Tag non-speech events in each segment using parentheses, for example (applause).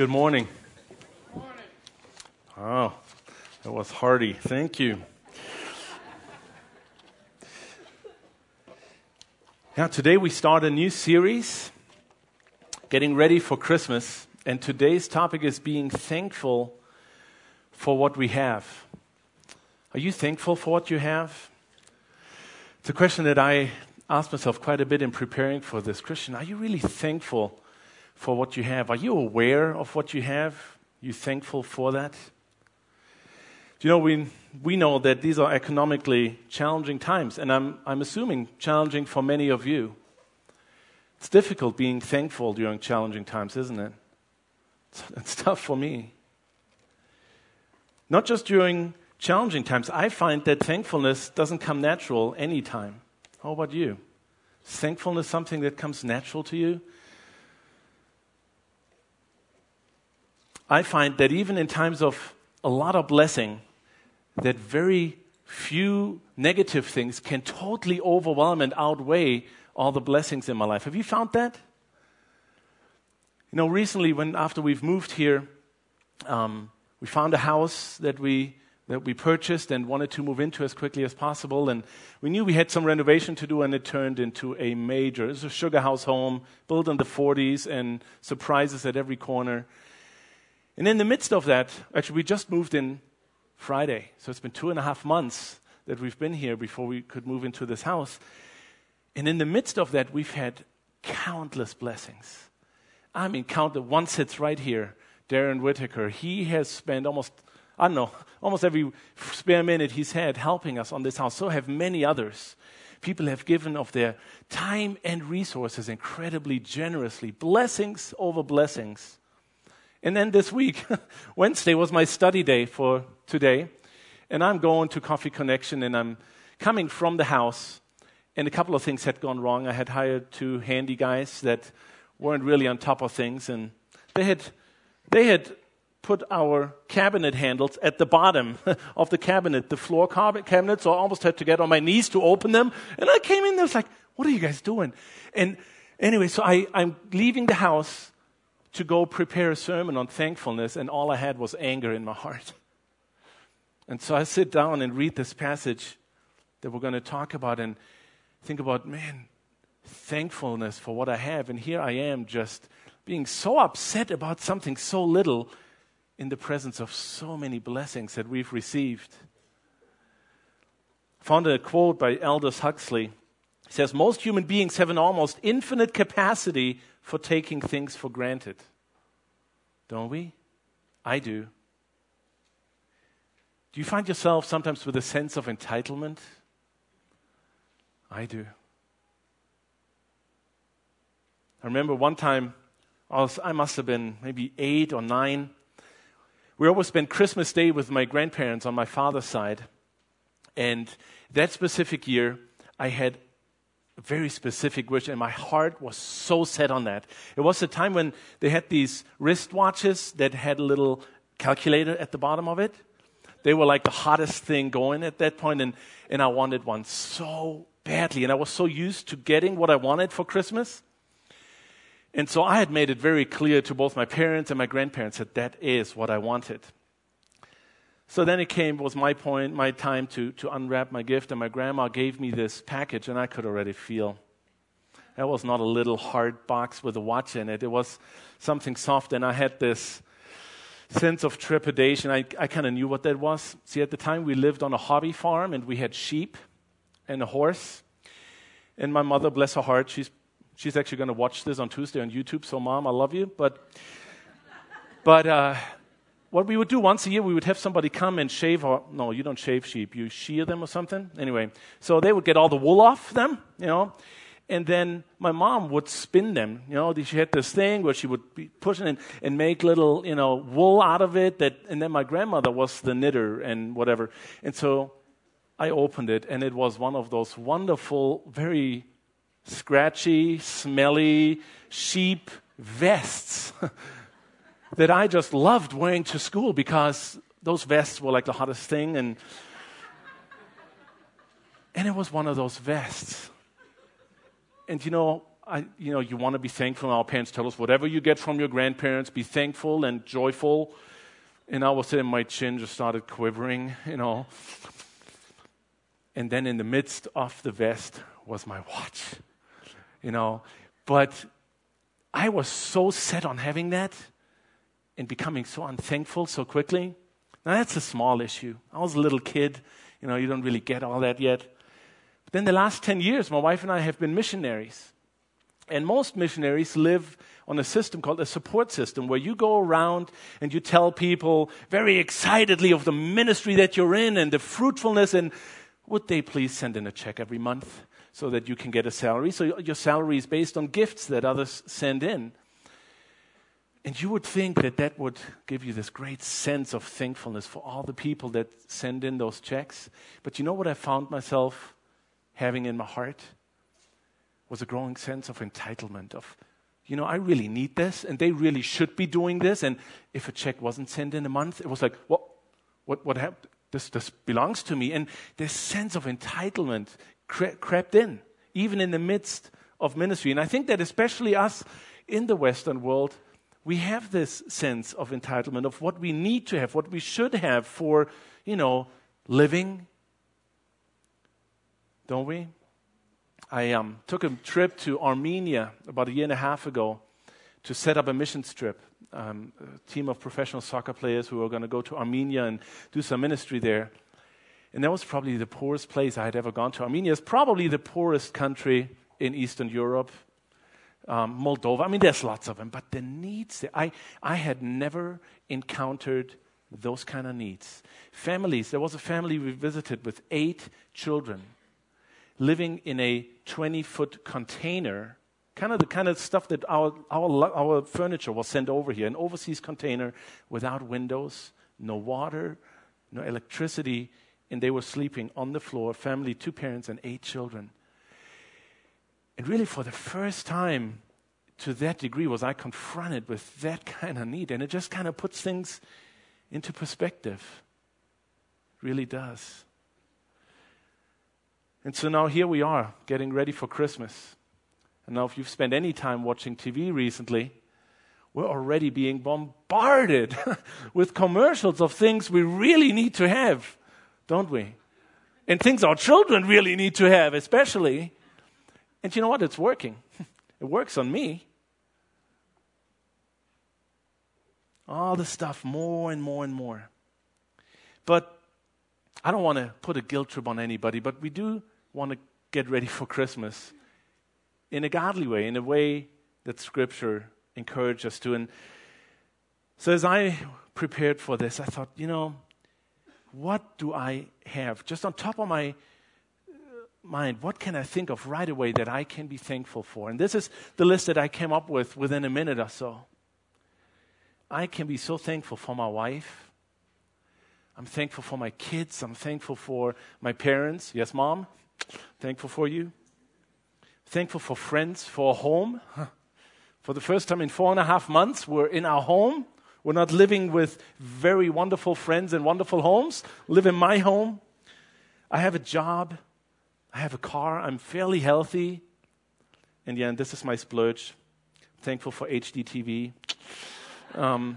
Good morning. Oh, that was hearty. Thank you. Now, today we start a new series, getting ready for Christmas. And today's topic is being thankful for what we have. Are you thankful for what you have? It's a question that I asked myself quite a bit in preparing for this. Christian, are you really thankful? For what you have. Are you aware of what you have? You thankful for that? Do you know, we, we know that these are economically challenging times, and I'm, I'm assuming challenging for many of you. It's difficult being thankful during challenging times, isn't it? It's, it's tough for me. Not just during challenging times, I find that thankfulness doesn't come natural any time. How about you? Is thankfulness something that comes natural to you? I find that even in times of a lot of blessing, that very few negative things can totally overwhelm and outweigh all the blessings in my life. Have you found that? You know, recently, when after we've moved here, um, we found a house that we that we purchased and wanted to move into as quickly as possible. And we knew we had some renovation to do, and it turned into a major. It's a sugar house home built in the 40s, and surprises at every corner. And in the midst of that, actually, we just moved in Friday. So it's been two and a half months that we've been here before we could move into this house. And in the midst of that, we've had countless blessings. I mean, count the one sits right here, Darren Whitaker. He has spent almost, I don't know, almost every spare minute he's had helping us on this house. So have many others. People have given of their time and resources incredibly generously. Blessings over blessings. And then this week, (laughs) Wednesday was my study day for today. And I'm going to Coffee Connection and I'm coming from the house. And a couple of things had gone wrong. I had hired two handy guys that weren't really on top of things. And they had, they had put our cabinet handles at the bottom (laughs) of the cabinet, the floor cabinet. So I almost had to get on my knees to open them. And I came in there, was like, what are you guys doing? And anyway, so I, I'm leaving the house to go prepare a sermon on thankfulness, and all I had was anger in my heart. And so I sit down and read this passage that we're going to talk about and think about, man, thankfulness for what I have. And here I am just being so upset about something so little in the presence of so many blessings that we've received. Found a quote by Aldous Huxley. He says, Most human beings have an almost infinite capacity for taking things for granted. Don't we? I do. Do you find yourself sometimes with a sense of entitlement? I do. I remember one time, I, must have been maybe eight or nine. We always spent Christmas Day with my grandparents on my father's side. And that specific year, I had very specific wish, and my heart was so set on that. It was a time when they had these wristwatches that had a little calculator at the bottom of it. They were like the hottest thing going at that point, and, and I wanted one so badly. And I was so used to getting what I wanted for Christmas. And so I had made it very clear to both my parents and my grandparents that that is what I wanted. So then it came, was my point, my time to, to unwrap my gift, and my grandma gave me this package, and I could already feel that was not a little hard box with a watch in it. It was something soft, and I had this sense of trepidation. I, I kind of knew what that was. See, at the time, we lived on a hobby farm, and we had sheep and a horse. And my mother, bless her heart, she's, she's actually going to watch this on Tuesday on YouTube, so mom, I love you. But, but, uh, what we would do once a year, we would have somebody come and shave our, no, you don't shave sheep, you shear them or something. Anyway, so they would get all the wool off them, you know, and then my mom would spin them. You know, she had this thing where she would be pushing and, and make little, you know, wool out of it. That, and then my grandmother was the knitter and whatever. And so I opened it, and it was one of those wonderful, very scratchy, smelly sheep vests (laughs) that I just loved wearing to school because those vests were like the hottest thing. And, and it was one of those vests. And you know, I, you know, you want to be thankful. Our parents tell us whatever you get from your grandparents, be thankful and joyful. And of a sudden, my chin just started quivering, you know. And then in the midst of the vest was my watch, you know. But I was so set on having that and becoming so unthankful so quickly. Now, that's a small issue. I was a little kid, you know, you don't really get all that yet. But then the last 10 years, my wife and I have been missionaries. And most missionaries live on a system called a support system where you go around and you tell people very excitedly of the ministry that you're in and the fruitfulness and would they please send in a check every month so that you can get a salary? So your salary is based on gifts that others send in. And you would think that that would give you this great sense of thankfulness for all the people that send in those checks. But you know what I found myself having in my heart? Was a growing sense of entitlement, of, you know, I really need this, and they really should be doing this. And if a check wasn't sent in a month, it was like, what, what, what happened? This, this belongs to me. And this sense of entitlement cre- crept in, even in the midst of ministry. And I think that especially us in the Western world, we have this sense of entitlement of what we need to have, what we should have for, you know, living. Don't we? I um, took a trip to Armenia about a year and a half ago to set up a mission trip. Um, a team of professional soccer players who were going to go to Armenia and do some ministry there. And that was probably the poorest place I had ever gone to. Armenia is probably the poorest country in Eastern Europe um, Moldova. I mean, there's lots of them, but the needs, I, I had never encountered those kind of needs. Families, there was a family we visited with eight children living in a 20 foot container, kind of the kind of stuff that our, our, our furniture was sent over here, an overseas container without windows, no water, no electricity, and they were sleeping on the floor, family, two parents, and eight children. And really, for the first time to that degree, was I confronted with that (laughs) kind of need. And it just kind of puts things into perspective. It really does. And so now here we are, getting ready for Christmas. And now, if you've spent any time watching TV recently, we're already being bombarded (laughs) with commercials of things we really need to have, don't we? And things our children really need to have, especially. And you know what? It's working. (laughs) It works on me. All the stuff, more and more and more. But I don't want to put a guilt trip on anybody, but we do want to get ready for Christmas in a godly way, in a way that Scripture encourages us to. And so as I prepared for this, I thought, you know, what do I have just on top of my mind, what can I think of right away that I can be thankful for? And this is the list that I came up with within a minute or so. I can be so thankful for my wife. I'm thankful for my kids. I'm thankful for my parents. Yes, mom? Thankful for you. Thankful for friends, for a home. For the first time in four and a half months, we're in our home. We're not living with very wonderful friends and wonderful homes. Live in my home. I have a job. I have a car, I'm fairly healthy. And yeah, and this is my splurge. thankful for HD TV. Um,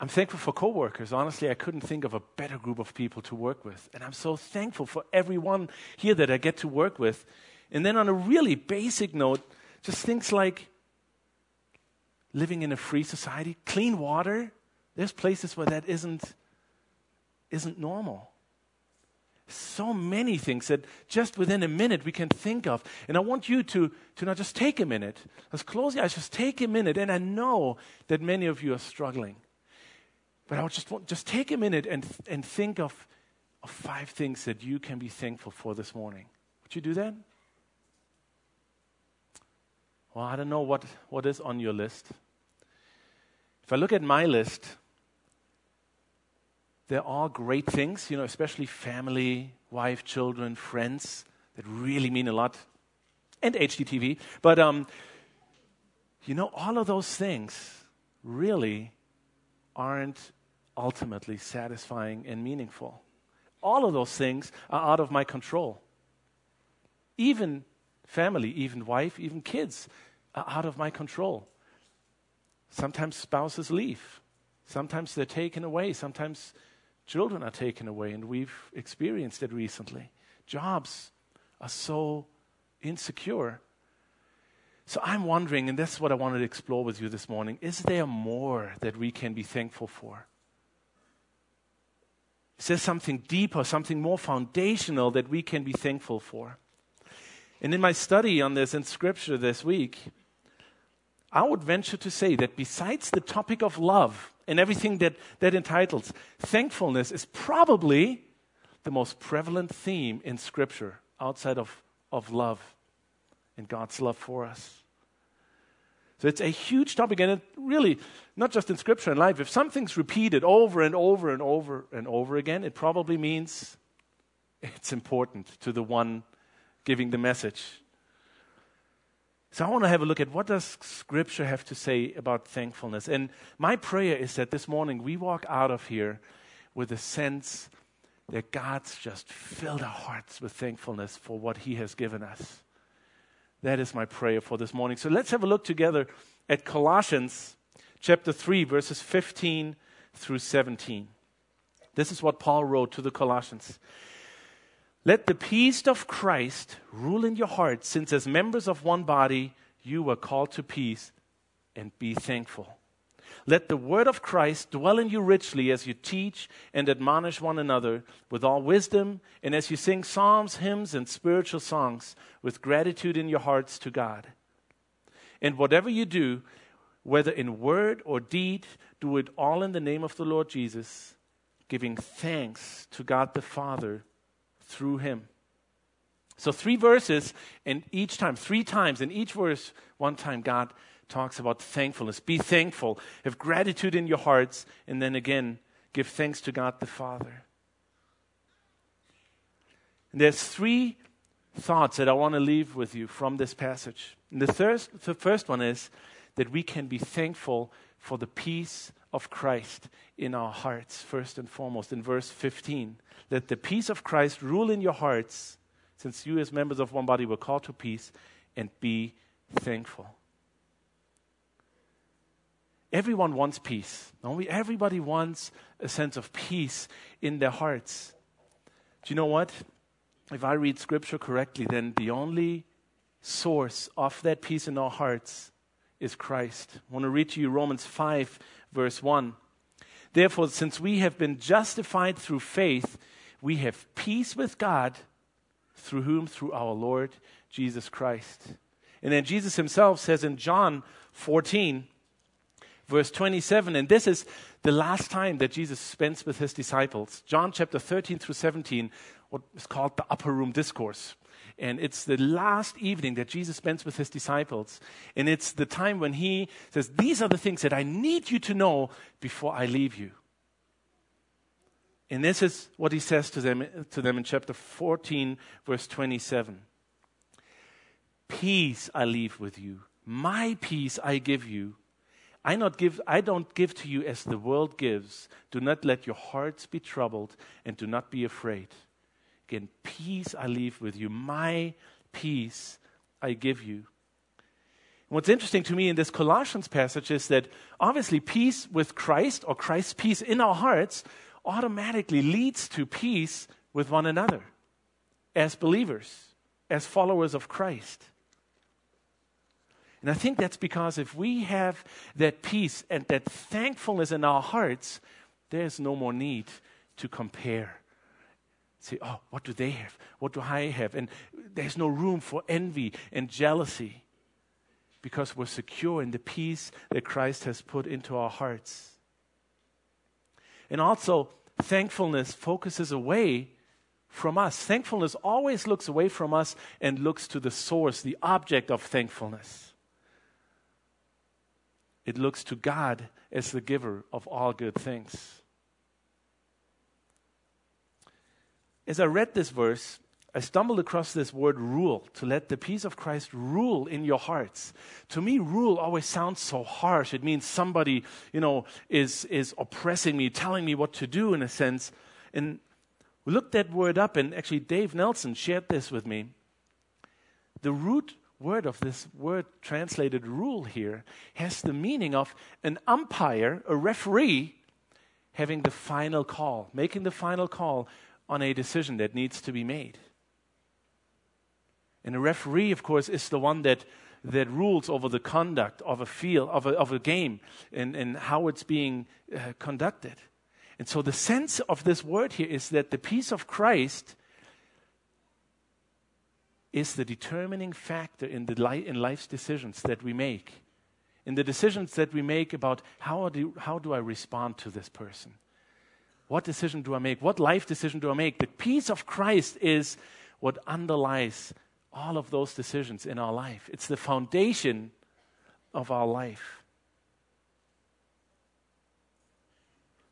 I'm thankful for coworkers. Honestly, I couldn't think of a better group of people to work with. And I'm so thankful for everyone here that I get to work with. And then on a really basic note, just things like living in a free society, clean water. There's places where that isn't, isn't normal so many things that just within a minute we can think of. And I want you to, to not just take a minute. Let's close your eyes, just take a minute. And I know that many of you are struggling. But I would just want, just take a minute and, and think of, of five things that you can be thankful for this morning. Would you do that? Well, I don't know what, what is on your list. If I look at my list, there are great things, you know, especially family, wife, children, friends that really mean a lot, and HDTV. But, um, you know, all of those things really aren't ultimately satisfying and meaningful. All of those things are out of my control. Even family, even wife, even kids, are out of my control. Sometimes spouses leave. Sometimes they're taken away. Sometimes children are taken away, and we've experienced it recently. Jobs are so insecure. So I'm wondering, and that's what I wanted to explore with you this morning is there more that we can be thankful for? Is there something deeper, something more foundational that we can be thankful for? And in my study on this in Scripture this week, I would venture to say that besides the topic of love and everything that, that entitles, thankfulness is probably the most prevalent theme in Scripture outside of, of love and God's love for us. So it's a huge topic, and it really, not just in Scripture and life, if something's repeated over and over and over and over again, it probably means it's important to the one giving the message. So I want to have a look at what does scripture have to say about thankfulness. And my prayer is that this morning we walk out of here with a sense that God's just filled our hearts with thankfulness for what he has given us. That is my prayer for this morning. So let's have a look together at Colossians chapter 3 verses 15 through 17. This is what Paul wrote to the Colossians. Let the peace of Christ rule in your hearts, since as members of one body you were called to peace, and be thankful. Let the word of Christ dwell in you richly as you teach and admonish one another with all wisdom, and as you sing psalms, hymns, and spiritual songs with gratitude in your hearts to God. And whatever you do, whether in word or deed, do it all in the name of the Lord Jesus, giving thanks to God the Father through him. So, three verses, and each time, three times, in each verse, one time, God talks about thankfulness. Be thankful, have gratitude in your hearts, and then again, give thanks to God the Father. And there's three thoughts that I want to leave with you from this passage. And the, first, the first one is that we can be thankful for the peace of Christ in our hearts, first and foremost. In verse 15, let the peace of Christ rule in your hearts, since you, as members of one body, were called to peace, and be thankful. Everyone wants peace. Everybody wants a sense of peace in their hearts. Do you know what? If I read scripture correctly, then the only source of that peace in our hearts is Christ. I want to read to you Romans 5, verse 1. Therefore, since we have been justified through faith, we have peace with God through whom? Through our Lord Jesus Christ. And then Jesus himself says in John 14, verse 27, and this is the last time that Jesus spends with his disciples. John chapter 13 through 17, what is called the upper room discourse. And it's the last evening that Jesus spends with his disciples. And it's the time when he says, These are the things that I need you to know before I leave you. And this is what he says to them, to them in chapter 14, verse 27. Peace I leave with you, my peace I give you. I, not give, I don't give to you as the world gives. Do not let your hearts be troubled, and do not be afraid. Again, peace I leave with you. My peace I give you. What's interesting to me in this Colossians passage is that obviously peace with Christ or Christ's peace in our hearts automatically leads to peace with one another as believers, as followers of Christ. And I think that's because if we have that peace and that thankfulness in our hearts, there's no more need to compare say, oh, what do they have? What do I have? And there's no room for envy and jealousy because we're secure in the peace that Christ has put into our hearts. And also, thankfulness focuses away from us. Thankfulness always looks away from us and looks to the source, the object of thankfulness. It looks to God as the giver of all good things. As I read this verse, I stumbled across this word rule, to let the peace of Christ rule in your hearts. To me, rule always sounds so harsh. It means somebody, you know, is, is oppressing me, telling me what to do in a sense. And we looked that word up, and actually, Dave Nelson shared this with me. the root word of this word translated rule here has the meaning of an umpire, a referee, having the final call, making the final call on a decision that needs to be made. And a referee, of course, is the one that, that rules over the conduct of a field, of a, of a game, and, and how it's being uh, conducted. And so the sense of this word here is that the peace of Christ is the determining factor in, the li- in life's decisions that we make. In the decisions that we make about how do, how do I respond to this person? What decision do I make? What life decision do I make? The peace of Christ is what underlies all of those decisions in our life. It's the foundation of our life.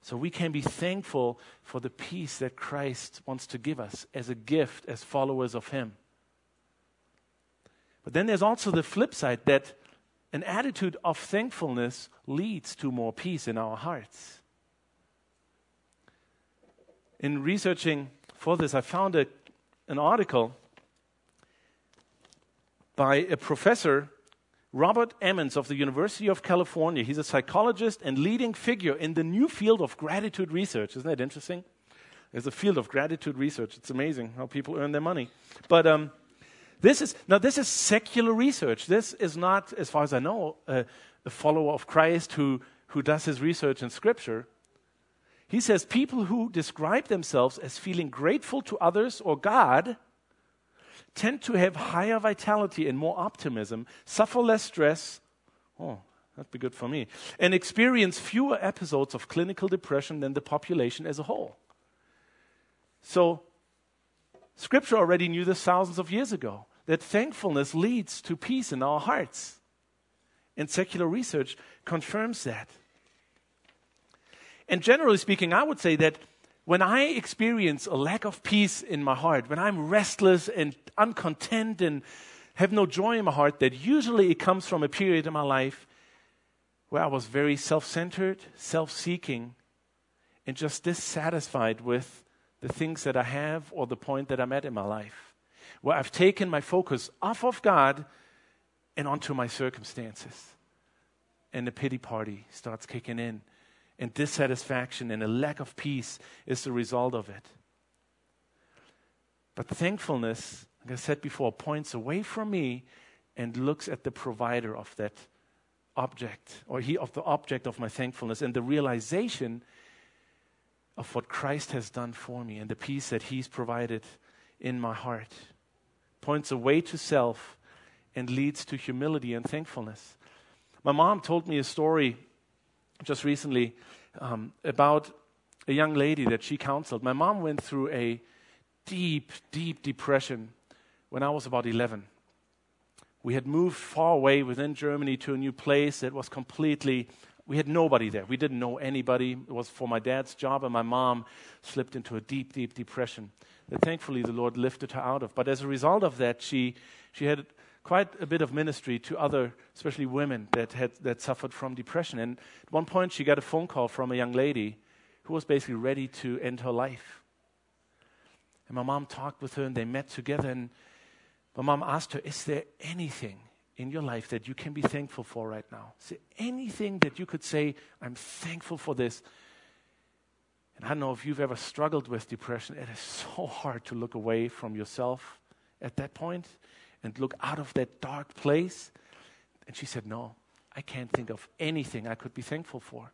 So we can be thankful for the peace that Christ wants to give us as a gift as followers of Him. But then there's also the flip side that an attitude of thankfulness leads to more peace in our hearts. In researching for this, I found a, an article by a professor, Robert Emmons of the University of California. He's a psychologist and leading figure in the new field of gratitude research. Isn't that interesting? There's a field of gratitude research. It's amazing how people earn their money. But um, this is now this is secular research. This is not, as far as I know, a, a follower of Christ who, who does his research in Scripture. He says people who describe themselves as feeling grateful to others or God tend to have higher vitality and more optimism, suffer less stress. Oh, that'd be good for me. And experience fewer episodes of clinical depression than the population as a whole. So, Scripture already knew this thousands of years ago that thankfulness leads to peace in our hearts. And secular research confirms that. And generally speaking, I would say that when I experience a lack of peace in my heart, when I'm restless and uncontent and have no joy in my heart, that usually it comes from a period in my life where I was very self centered, self seeking, and just dissatisfied with the things that I have or the point that I'm at in my life where I've taken my focus off of God and onto my circumstances. And the pity party starts kicking in, and dissatisfaction and a lack of peace is the result of it. But thankfulness, like I said before, points away from me and looks at the provider of that object, or he of the object of my thankfulness, and the realization of what Christ has done for me and the peace that He's provided in my heart points away to self and leads to humility and thankfulness. My mom told me a story just recently um, about a young lady that she counseled. My mom went through a deep, deep depression when I was about 11. We had moved far away within Germany to a new place that was completely, we had nobody there. We didn't know anybody. It was for my dad's job, and my mom slipped into a deep, deep depression that thankfully the Lord lifted her out of. But as a result of that, she, she had quite a bit of ministry to other, especially women that, had, that suffered from depression. And at one point, she got a phone call from a young lady who was basically ready to end her life. And my mom talked with her, and they met together. And my mom asked her, Is there anything in your life that you can be thankful for right now? Is there anything that you could say, I'm thankful for this? And I don't know if you've ever struggled with depression. It is so hard to look away from yourself at that point and look out of that dark place. And she said, No, I can't think of anything I could be thankful for.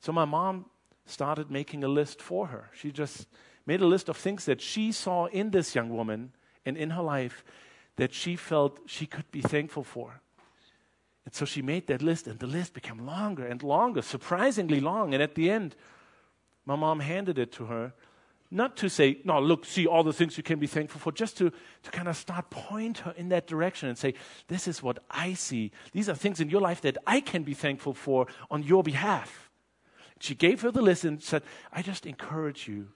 So my mom started making a list for her. She just made a list of things that she saw in this young woman and in her life that she felt she could be thankful for. And so she made that list, and the list became longer and longer, surprisingly long. And at the end, my mom handed it to her, not to say, no, look, see all the things you can be thankful for, just to, to kind of start point her in that direction and say, this is what I see. These are things in your life that I can be thankful for on your behalf. She gave her the list and said, I just encourage you,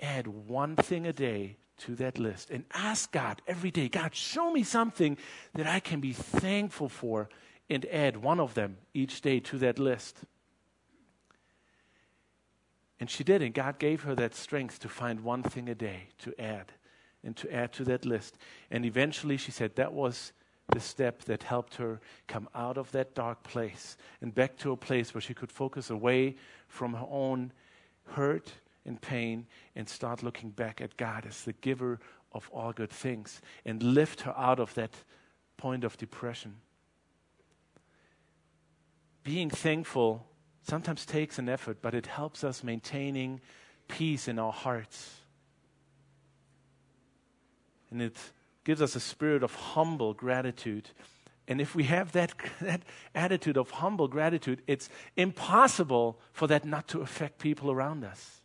add one thing a day to that list and ask God every day, God, show me something that I can be thankful for and add one of them each day to that list. And she did, and God gave her that strength to find one thing a day to add and to add to that list. And eventually, she said that was the step that helped her come out of that dark place and back to a place where she could focus away from her own hurt and pain and start looking back at God as the giver of all good things and lift her out of that point of depression. Being thankful sometimes takes an effort, but it helps us maintaining peace in our hearts. And it gives us a spirit of humble gratitude. And if we have that, (laughs) that attitude of humble gratitude, it's impossible for that not to affect people around us.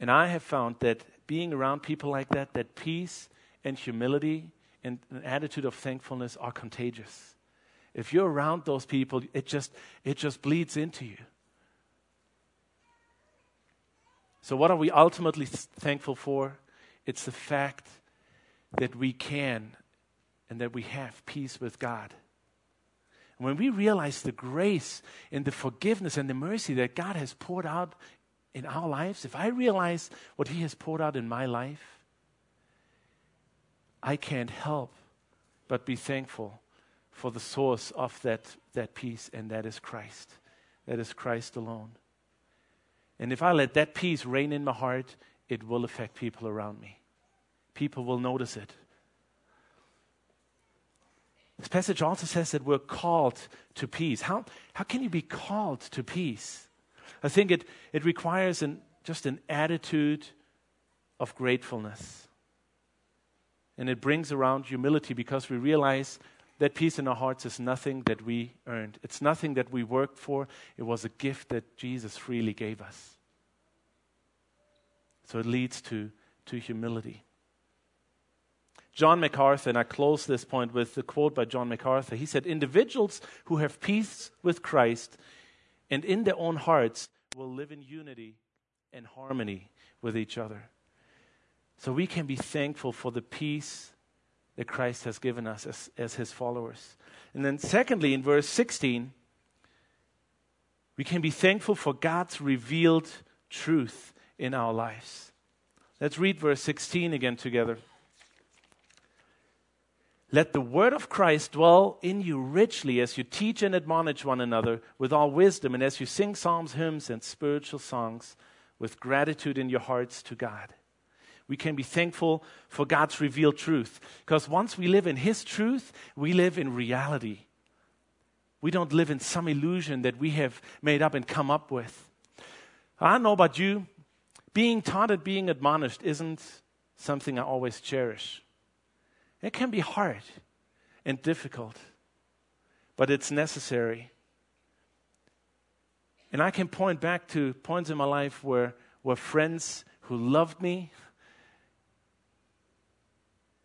And I have found that being around people like that, that peace and humility and an attitude of thankfulness are contagious. If you're around those people, it just, it just bleeds into you. So, what are we ultimately thankful for? It's the fact that we can and that we have peace with God. And when we realize the grace and the forgiveness and the mercy that God has poured out in our lives, if I realize what He has poured out in my life, I can't help but be thankful for the source of that, that peace, and that is Christ. That is Christ alone. And if I let that peace reign in my heart, it will affect people around me. People will notice it. This passage also says that we're called to peace. How, how can you be called to peace? I think it, it requires an, just an attitude of gratefulness. And it brings around humility because we realize that peace in our hearts is nothing that we earned. It's nothing that we worked for. It was a gift that Jesus freely gave us. So it leads to, to humility. John MacArthur, and I close this point with the quote by John MacArthur. He said, Individuals who have peace with Christ and in their own hearts will live in unity and harmony with each other. So we can be thankful for the peace that Christ has given us as, as his followers. And then, secondly, in verse 16, we can be thankful for God's revealed truth in our lives. Let's read verse 16 again together. Let the word of Christ dwell in you richly as you teach and admonish one another with all wisdom, and as you sing psalms, hymns, and spiritual songs with gratitude in your hearts to God. We can be thankful for God's revealed truth. Because once we live in His truth, we live in reality. We don't live in some illusion that we have made up and come up with. I know about you, being taught and being admonished isn't something I always cherish. It can be hard and difficult, but it's necessary. And I can point back to points in my life where, where friends who loved me,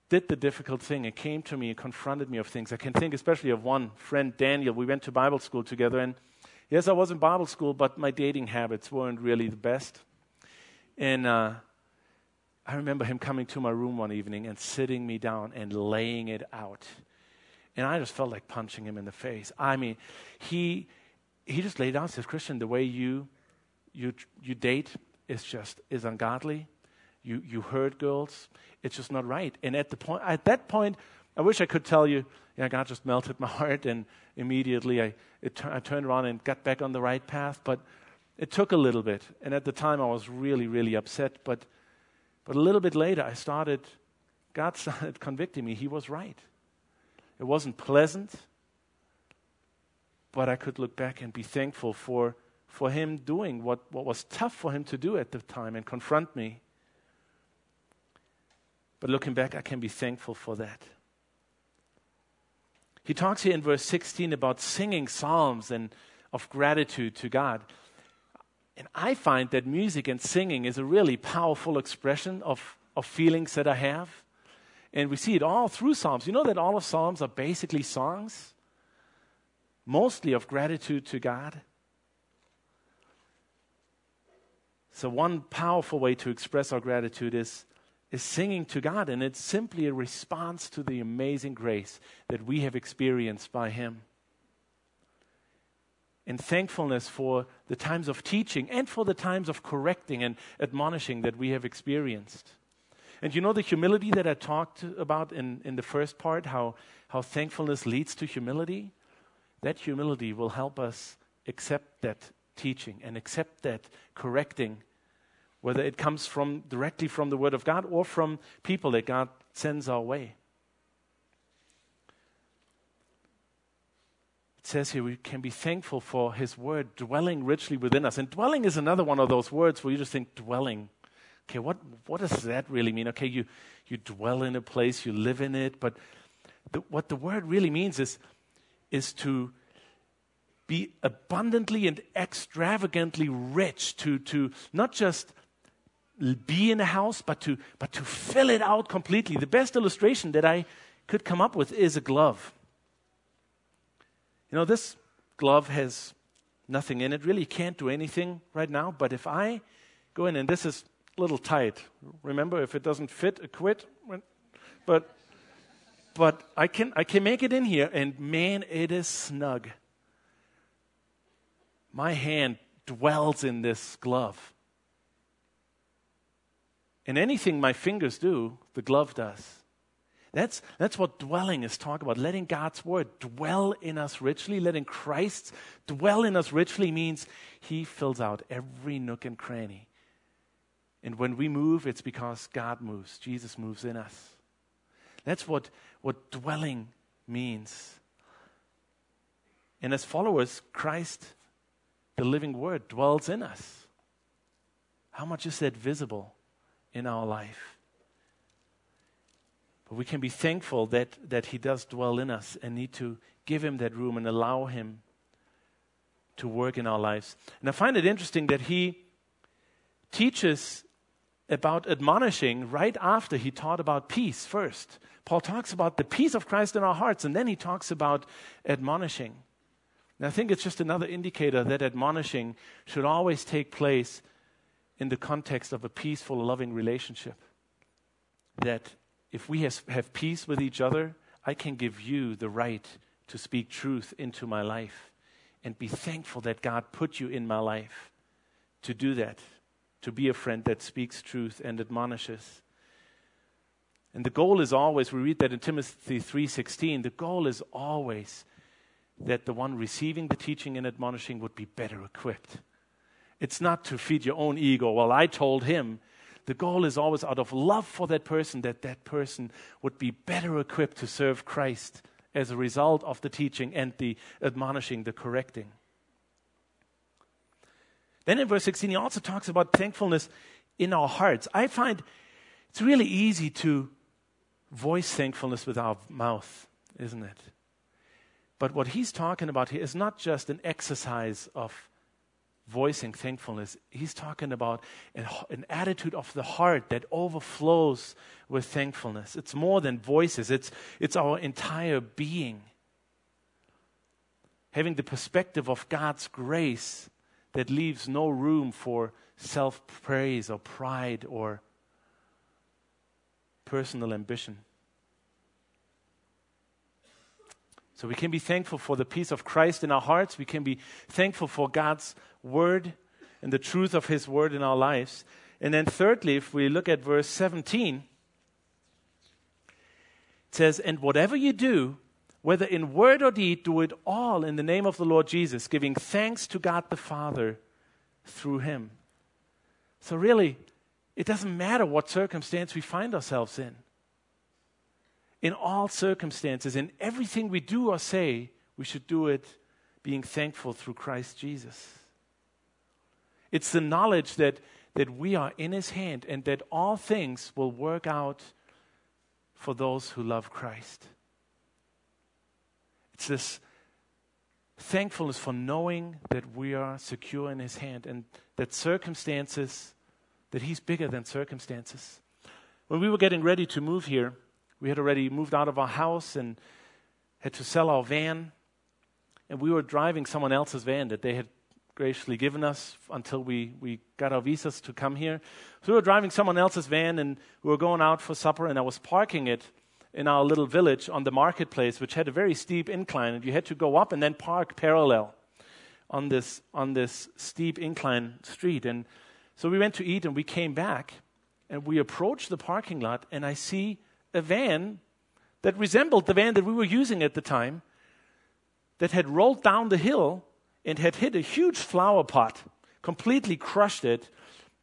did the difficult thing and came to me and confronted me of things. I can think especially of one friend, Daniel. We went to Bible school together, and yes, I was in Bible school, but my dating habits weren't really the best. And uh, I remember him coming to my room one evening and sitting me down and laying it out. And I just felt like punching him in the face. I mean, he, he just laid out says, Christian, the way you, you, you date is just is ungodly you, you hurt girls. It's just not right. And at, the point, at that point, I wish I could tell you, yeah, God just melted my (laughs) heart, and immediately I, it, I turned around and got back on the right path. But it took a little bit. And at the time, I was really, really upset. But, but a little bit later, I started, God (laughs) started convicting me. He was right. It wasn't pleasant, but I could look back and be thankful for, for Him doing what, what was tough for Him to do at the time and confront me. But looking back, I can be thankful for that. He talks here in verse 16 about singing psalms and of gratitude to God. And I find that music and singing is a really powerful expression of, of feelings that I have. And we see it all through Psalms. You know that all of Psalms are basically songs, mostly of gratitude to God. So, one powerful way to express our gratitude is is singing to God, and it's simply a response to the amazing grace that we have experienced by Him. and thankfulness for the times of teaching and for the times of correcting and admonishing that we have experienced. And you know the humility that I talked about in, in the first part, how, how thankfulness leads to humility? That humility will help us accept that teaching and accept that correcting, whether it comes from directly from the Word of God or from people that God sends our way. It says here we can be thankful for His Word dwelling richly within us. And dwelling is another one of those words where you just think dwelling. Okay, what, what does that really mean? Okay, you, you dwell in a place, you live in it, but the, what the word really means is, is to be abundantly and extravagantly rich, to, to not just be in a house, but to, but to fill it out completely. The best illustration that I could come up with is a glove. You know, this glove has nothing in it, really can't do anything right now, but if I go in, and this is a little tight, remember, if it doesn't fit, quit. But, but I, can, I can make it in here, and man, it is snug. My hand dwells in this glove. And anything my fingers do, the glove does. That's, that's what dwelling is talking about. Letting God's word dwell in us richly, letting Christ dwell in us richly means He fills out every nook and cranny. And when we move, it's because God moves, Jesus moves in us. That's what, what dwelling means. And as followers, Christ the living word dwells in us. How much is that visible in our life? But we can be thankful that, that He does dwell in us and need to give Him that room and allow Him to work in our lives. And I find it interesting that He teaches about admonishing right after He taught about peace first. Paul talks about the peace of Christ in our hearts, and then he talks about admonishing. And I think it's just another indicator that admonishing should always take place in the context of a peaceful, loving relationship. That if we has, have peace with each other, I can give you the right to speak truth into my life and be thankful that God put you in my life to do that, to be a friend that speaks truth and admonishes. And the goal is always, we read that in Timothy 3:16, the goal is always that the one receiving the teaching and admonishing would be better equipped. It's not to feed your own ego. Well, I told him. The goal is always out of love for that person that that person would be better equipped to serve Christ as a result of the teaching and the admonishing, the correcting. Then in verse 16, he also talks about thankfulness in our hearts. I find it's really easy to voice thankfulness with our mouth, isn't it? But what he's talking about here is not just an exercise of voicing thankfulness. He's talking about an, attitude of the heart that overflows with thankfulness. It's more than voices, it's, it's our entire being. Having the perspective of God's grace that leaves no room for self praise or pride or personal ambition. So we can be thankful for the peace of Christ in our hearts. We can be thankful for God's word and the truth of his word in our lives. And then, thirdly, if we look at verse 17, it says, And whatever you do, whether in word or deed, do it all in the name of the Lord Jesus, giving thanks to God the Father through him. So, really, it doesn't matter what circumstance we find ourselves in in all circumstances, in everything we do or say, we should do it being thankful through Christ Jesus. It's the knowledge that, that we are in His hand and that all things will work out for those who love Christ. It's this thankfulness for knowing that we are secure in His hand and that circumstances, that He's bigger than circumstances. When we were getting ready to move here, we had already moved out of our house and had to sell our van. And we were driving someone else's van that they had graciously given us until we, we got our visas to come here. So we were driving someone else's van and we were going out for supper, and I was parking it in our little village on the marketplace, which had a very steep incline, and you had to go up and then park parallel on this, on this steep incline street. And so we went to eat and we came back and we approached the parking lot and I see a van that resembled the van that we were using at the time that had rolled down the hill and had hit a huge flower pot, completely crushed it.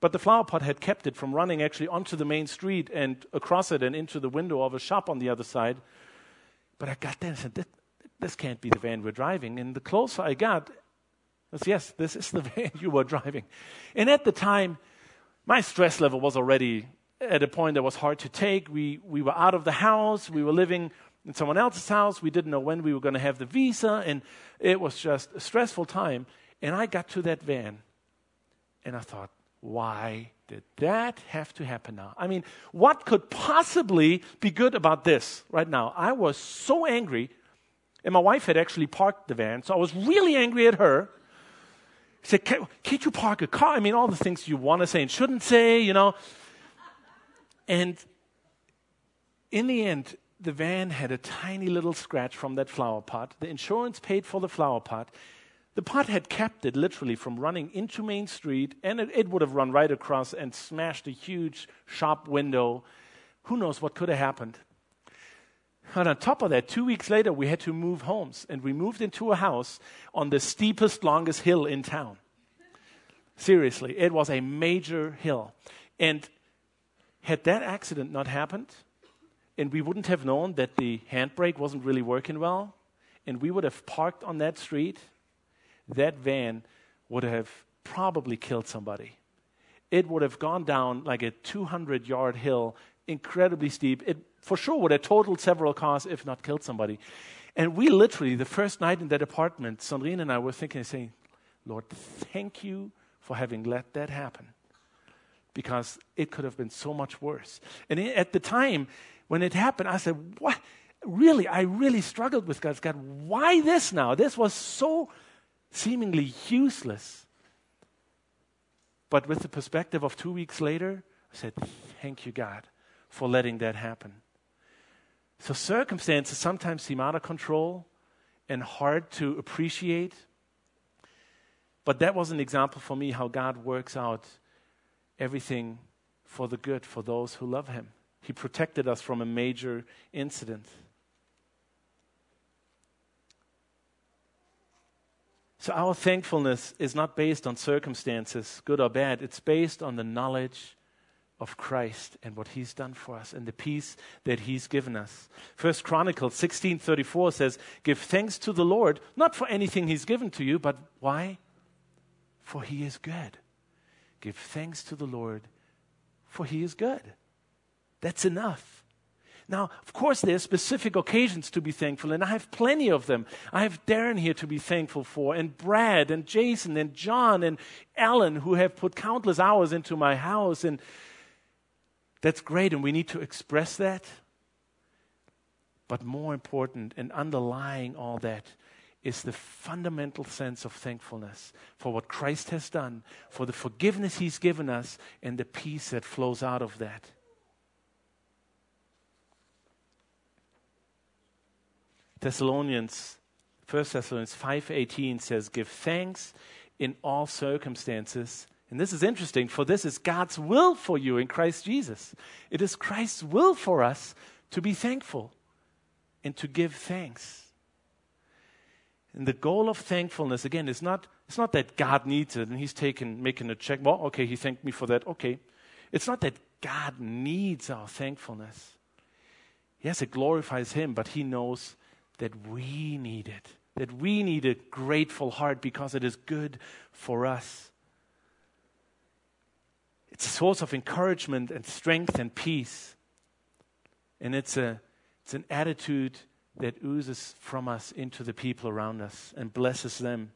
But the flower pot had kept it from running actually onto the main street and across it and into the window of a shop on the other side. But I got there and said, This can't be the van we're driving. And the closer I got, I said, Yes, this is the (laughs) van you were driving. And at the time, my stress level was already at a point that was hard to take. We, we were out of the house, we were living in someone else's house, we didn't know when we were going to have the visa, and it was just a stressful time. And I got to that van, and I thought, why did that have to happen now? I mean, what could possibly be good about this right now? I was so angry, and my wife had actually parked the van, so I was really angry at her. He said, can't, can't you park a car? I mean, all the things you want to say and shouldn't say, you know. And in the end, the van had a tiny little scratch from that flower pot. The insurance paid for the flower pot. The pot had kept it literally from running into Main Street, and it, it would have run right across and smashed a huge shop window. Who knows what could have happened? And on top of that, two weeks later, we had to move homes, and we moved into a house on the steepest, longest hill in town. Seriously, it was a major hill. And had that accident not happened, and we wouldn't have known that the handbrake wasn't really working well, and we would have parked on that street, that van would have probably killed somebody. It would have gone down like a 200 yard hill, incredibly steep. It for sure would have totaled several cars, if not killed somebody. And we literally, the first night in that apartment, Sandrine and I were thinking and saying, Lord, thank you for having let that happen because it could have been so much worse. And at the time when it happened, I said, What? Really, I really struggled with God. God, why this now? This was so seemingly useless. But with the perspective of two weeks later, I said, Thank you, God, for letting that happen. So circumstances sometimes seem out of control and hard to appreciate. But that was an example for me how God works out everything for the good for those who love Him. He protected us from a major incident. So, our thankfulness is not based on circumstances, good or bad. It's based on the knowledge of Christ and what He's done for us and the peace that He's given us. First Chronicles 16:34 says, "Give thanks to the Lord, not for anything He's given to you, but why? For He is good." Give thanks to the Lord, for he is good. That's enough. Now, of course, there are specific occasions to be thankful, and I have plenty of them. I have Darren here to be thankful for, and Brad, and Jason, and John, and Alan, who have put countless hours into my house, and that's great, and we need to express that. But more important, and underlying all that, is the fundamental sense of thankfulness for what Christ has done, for the forgiveness He's given us, and the peace that flows out of that. Thessalonians, 1 Thessalonians 5:18 says, "Give thanks in all circumstances." And this is interesting, for this is God's will for you in Christ Jesus. It is Christ's will for us to be thankful and to give thanks. And the goal of thankfulness, again, is not, it's not that God needs it and He's taking, making a check. Well, okay, He thanked me for that. Okay. It's not that God needs our thankfulness. Yes, it glorifies Him, but He knows that we need it, that we need a grateful heart because it is good for us. It's a source of encouragement and strength and peace. And it's, a, it's an attitude that oozes from us into the people around us and blesses them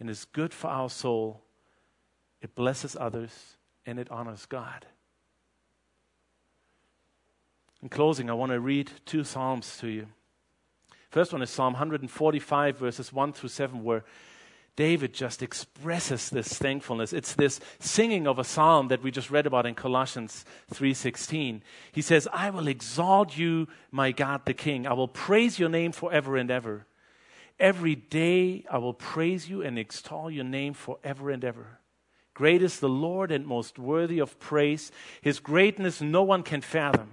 and is good for our soul. It blesses others and it honors God. In closing, I want to read two Psalms to you. First one is Psalm 145, verses 1 through 7, where David just expresses this thankfulness. It's this singing of a psalm that we just read about in Colossians 3:16. He says, "I will exalt you, my God the King. I will praise your name forever and ever." Every day I will praise you and extol your name forever and ever. Great is the Lord and most worthy of praise. His greatness no one can fathom.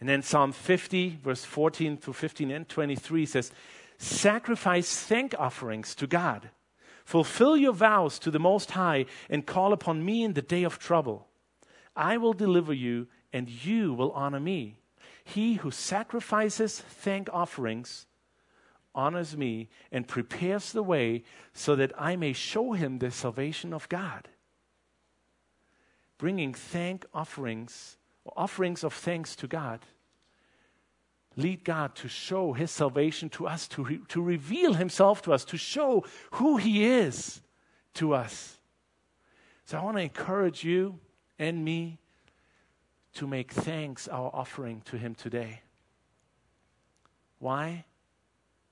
And then Psalm 50, verse 14 to 15 and 23 says, Sacrifice thank offerings to God. Fulfill your vows to the Most High and call upon me in the day of trouble. I will deliver you, and you will honor me. He who sacrifices thank offerings honors me and prepares the way so that I may show him the salvation of God. Bringing thank offerings offerings of thanks to God. Lead God to show His salvation to us, to, re- to reveal Himself to us, to show who He is to us. So I want to encourage you and me to make thanks our offering to Him today. Why?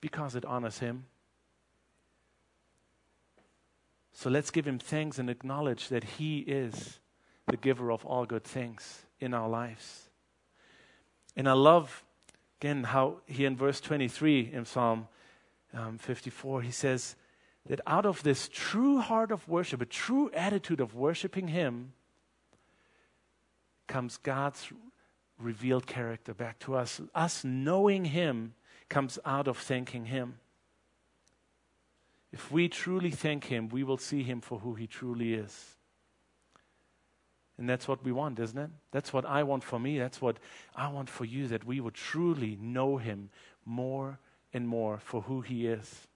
Because it honors Him. So let's give Him thanks and acknowledge that He is the giver of all good things in our lives. And I love, again, how he in verse 23 in Psalm um, 54, he says that out of this true heart of worship, a true attitude of worshiping him, comes God's revealed character back to us. Us knowing him comes out of thanking him. If we truly thank him, we will see him for who he truly is. And that's what we want, isn't it? That's what I want for me. That's what I want for you, that we would truly know Him more and more for who He is.